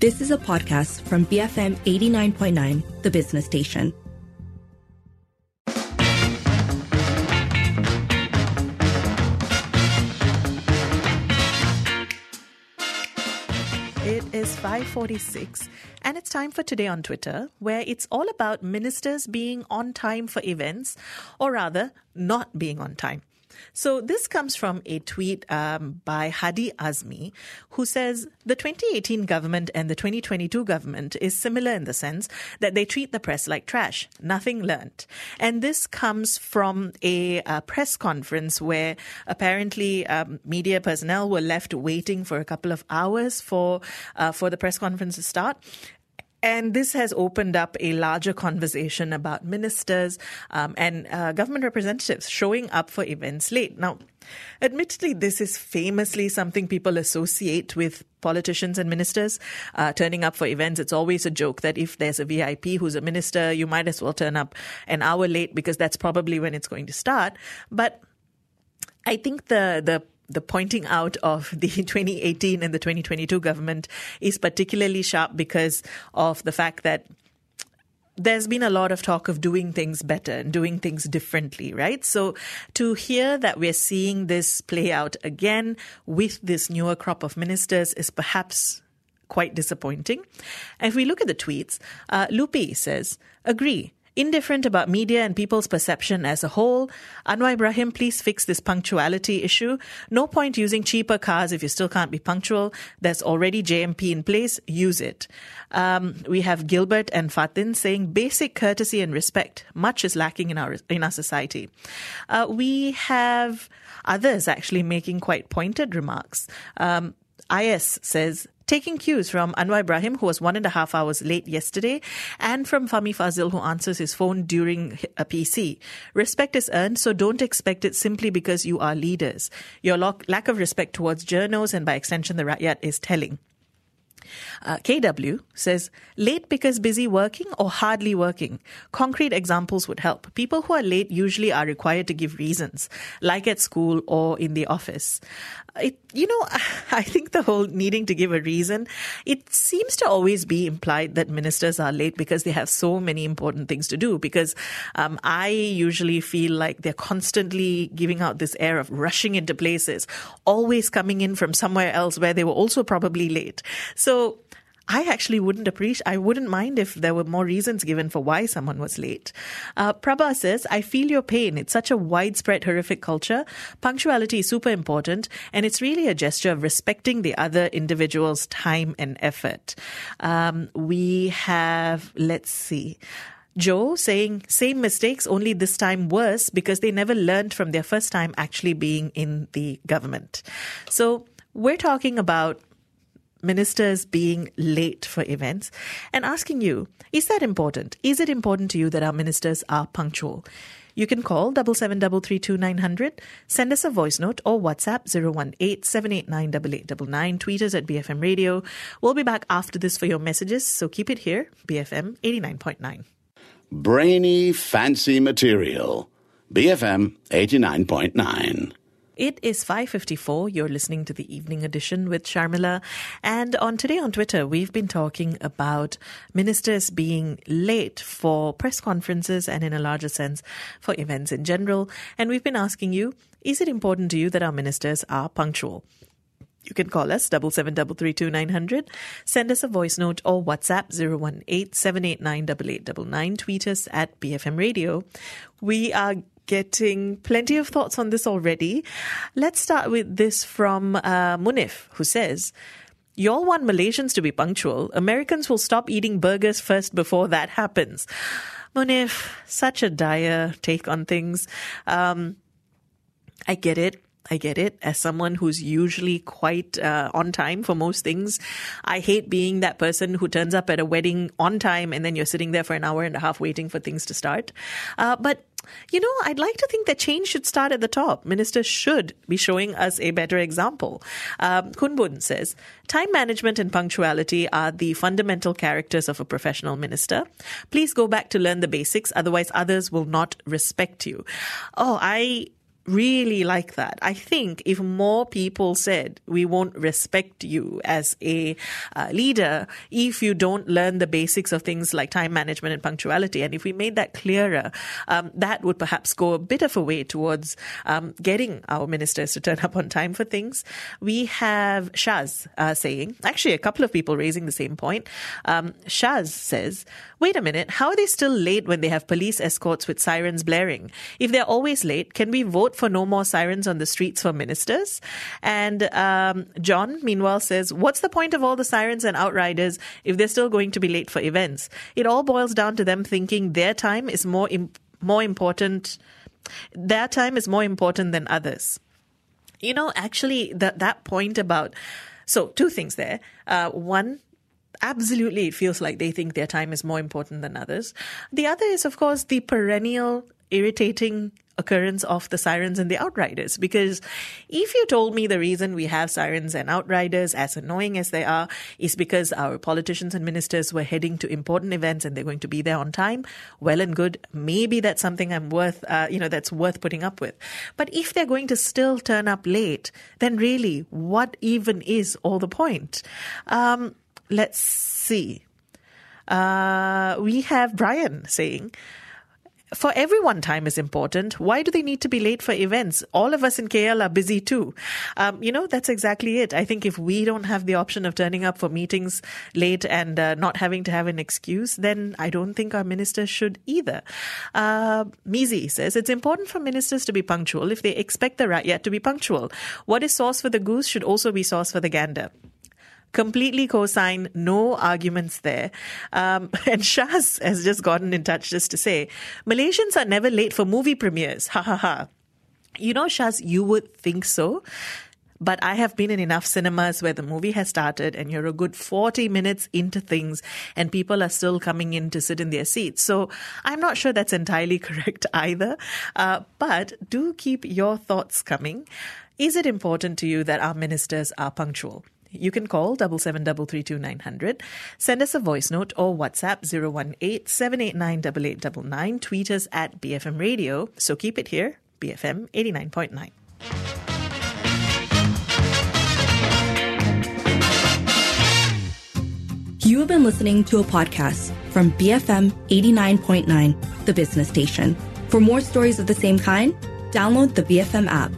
This is a podcast from BFM 89.9, the business station. It is 5:46 and it's time for today on Twitter where it's all about ministers being on time for events or rather not being on time. So this comes from a tweet um, by Hadi Azmi, who says the 2018 government and the 2022 government is similar in the sense that they treat the press like trash. Nothing learnt. And this comes from a, a press conference where apparently um, media personnel were left waiting for a couple of hours for uh, for the press conference to start. And this has opened up a larger conversation about ministers um, and uh, government representatives showing up for events late. Now, admittedly, this is famously something people associate with politicians and ministers uh, turning up for events. It's always a joke that if there's a VIP who's a minister, you might as well turn up an hour late because that's probably when it's going to start. But I think the the the pointing out of the 2018 and the 2022 government is particularly sharp because of the fact that there's been a lot of talk of doing things better and doing things differently, right? So to hear that we're seeing this play out again with this newer crop of ministers is perhaps quite disappointing. If we look at the tweets, uh, says, agree. Indifferent about media and people's perception as a whole. Anwar Ibrahim, please fix this punctuality issue. No point using cheaper cars if you still can't be punctual. There's already JMP in place. Use it. Um, we have Gilbert and Fatin saying basic courtesy and respect. Much is lacking in our in our society. Uh, we have others actually making quite pointed remarks. Um, IS says taking cues from Anwar Ibrahim, who was one and a half hours late yesterday, and from Fahmi Fadzil, who answers his phone during a PC. Respect is earned, so don't expect it simply because you are leaders. Your lack of respect towards journals and by extension the Rakyat is telling. Uh, KW says, late because busy working or hardly working? Concrete examples would help. People who are late usually are required to give reasons, like at school or in the office. It, you know, I think the whole needing to give a reason, it seems to always be implied that ministers are late because they have so many important things to do. Because um, I usually feel like they're constantly giving out this air of rushing into places, always coming in from somewhere else where they were also probably late. So I actually wouldn't appreciate, I wouldn't mind if there were more reasons given for why someone was late. Uh, Prabha says, I feel your pain. It's such a widespread horrific culture. Punctuality is super important, and it's really a gesture of respecting the other individual's time and effort. Um, we have, let's see. Joe saying same mistakes, only this time worse because they never learned from their first time actually being in the government. So we're talking about ministers being late for events and asking you, is that important? Is it important to you that our ministers are punctual? You can call double seven double three two nine hundred, send us a voice note or WhatsApp 018-789-8899, tweet us at BFM Radio. We'll be back after this for your messages, so keep it here, BFM 89.9. Brainy, fancy material. BFM 89.9. It is 5:54. You're listening to the evening edition with Sharmila, and on today on Twitter, we've been talking about ministers being late for press conferences and in a larger sense for events in general, and we've been asking you, is it important to you that our ministers are punctual? You can call us double seven double three two nine hundred. Send us a voice note or WhatsApp zero one eight seven eight nine double eight double nine. Tweet us at BFM Radio. We are getting plenty of thoughts on this already. Let's start with this from uh, Munif, who says, Y'all want Malaysians to be punctual. Americans will stop eating burgers first before that happens. Munif, such a dire take on things. Um, I get it. I get it. As someone who's usually quite uh, on time for most things, I hate being that person who turns up at a wedding on time and then you're sitting there for an hour and a half waiting for things to start. Uh, but you know, I'd like to think that change should start at the top. Ministers should be showing us a better example. Um, Kunbun says, time management and punctuality are the fundamental characters of a professional minister. Please go back to learn the basics, otherwise others will not respect you. Oh, I really like that. I think if more people said, we won't respect you as a uh, leader if you don't learn the basics of things like time management and punctuality, and if we made that clearer, um, that would perhaps go a bit of a way towards um, getting our ministers to turn up on time for things. We have Shaz uh, saying, actually, a couple of people raising the same point. Um, Shaz says, wait a minute, how are they still late when they have police escorts with sirens blaring? If they're always late, can we vote for no more sirens on the streets for ministers? And um, John, meanwhile, says, What's the point of all the sirens and outriders if they're still going to be late for events? It all boils down to them thinking their time is more more important. Their time is more important than others. You know, actually, that that point about so two things there. Uh, one, absolutely it feels like they think their time is more important than others. The other is, of course, the perennial irritating occurrence of the sirens and the outriders. Because if you told me the reason we have sirens and outriders, as annoying as they are, is because our politicians and ministers were heading to important events and they're going to be there on time, well and good. Maybe that's something I'm worth, uh, you know, that's worth putting up with. But if they're going to still turn up late, then really, what even is all the point? Um, let's see. Uh, we have Brian saying, for everyone, time is important. Why do they need to be late for events? All of us in KL are busy too. Um, you know, that's exactly it. I think if we don't have the option of turning up for meetings late and uh, not having to have an excuse, then I don't think our ministers should either. Uh, Mizi says it's important for ministers to be punctual if they expect the rakyat to be punctual. What is sauce for the goose should also be sauce for the gander completely co-sign, no arguments there. Um, and Shaz has just gotten in touch just to say, Malaysians are never late for movie premieres. Ha ha ha. You know, Shaz, you would think so. But I have been in enough cinemas where the movie has started and you're a good 40 minutes into things and people are still coming in to sit in their seats. So I'm not sure that's entirely correct either. Uh, but do keep your thoughts coming. Is it important to you that our ministers are punctual? You can call double seven double three two nine hundred. Send us a voice note or WhatsApp 018 789 Tweet us at BFM Radio. So keep it here, BFM 89.9. You have been listening to a podcast from BFM 89.9, the business station. For more stories of the same kind, download the BFM app.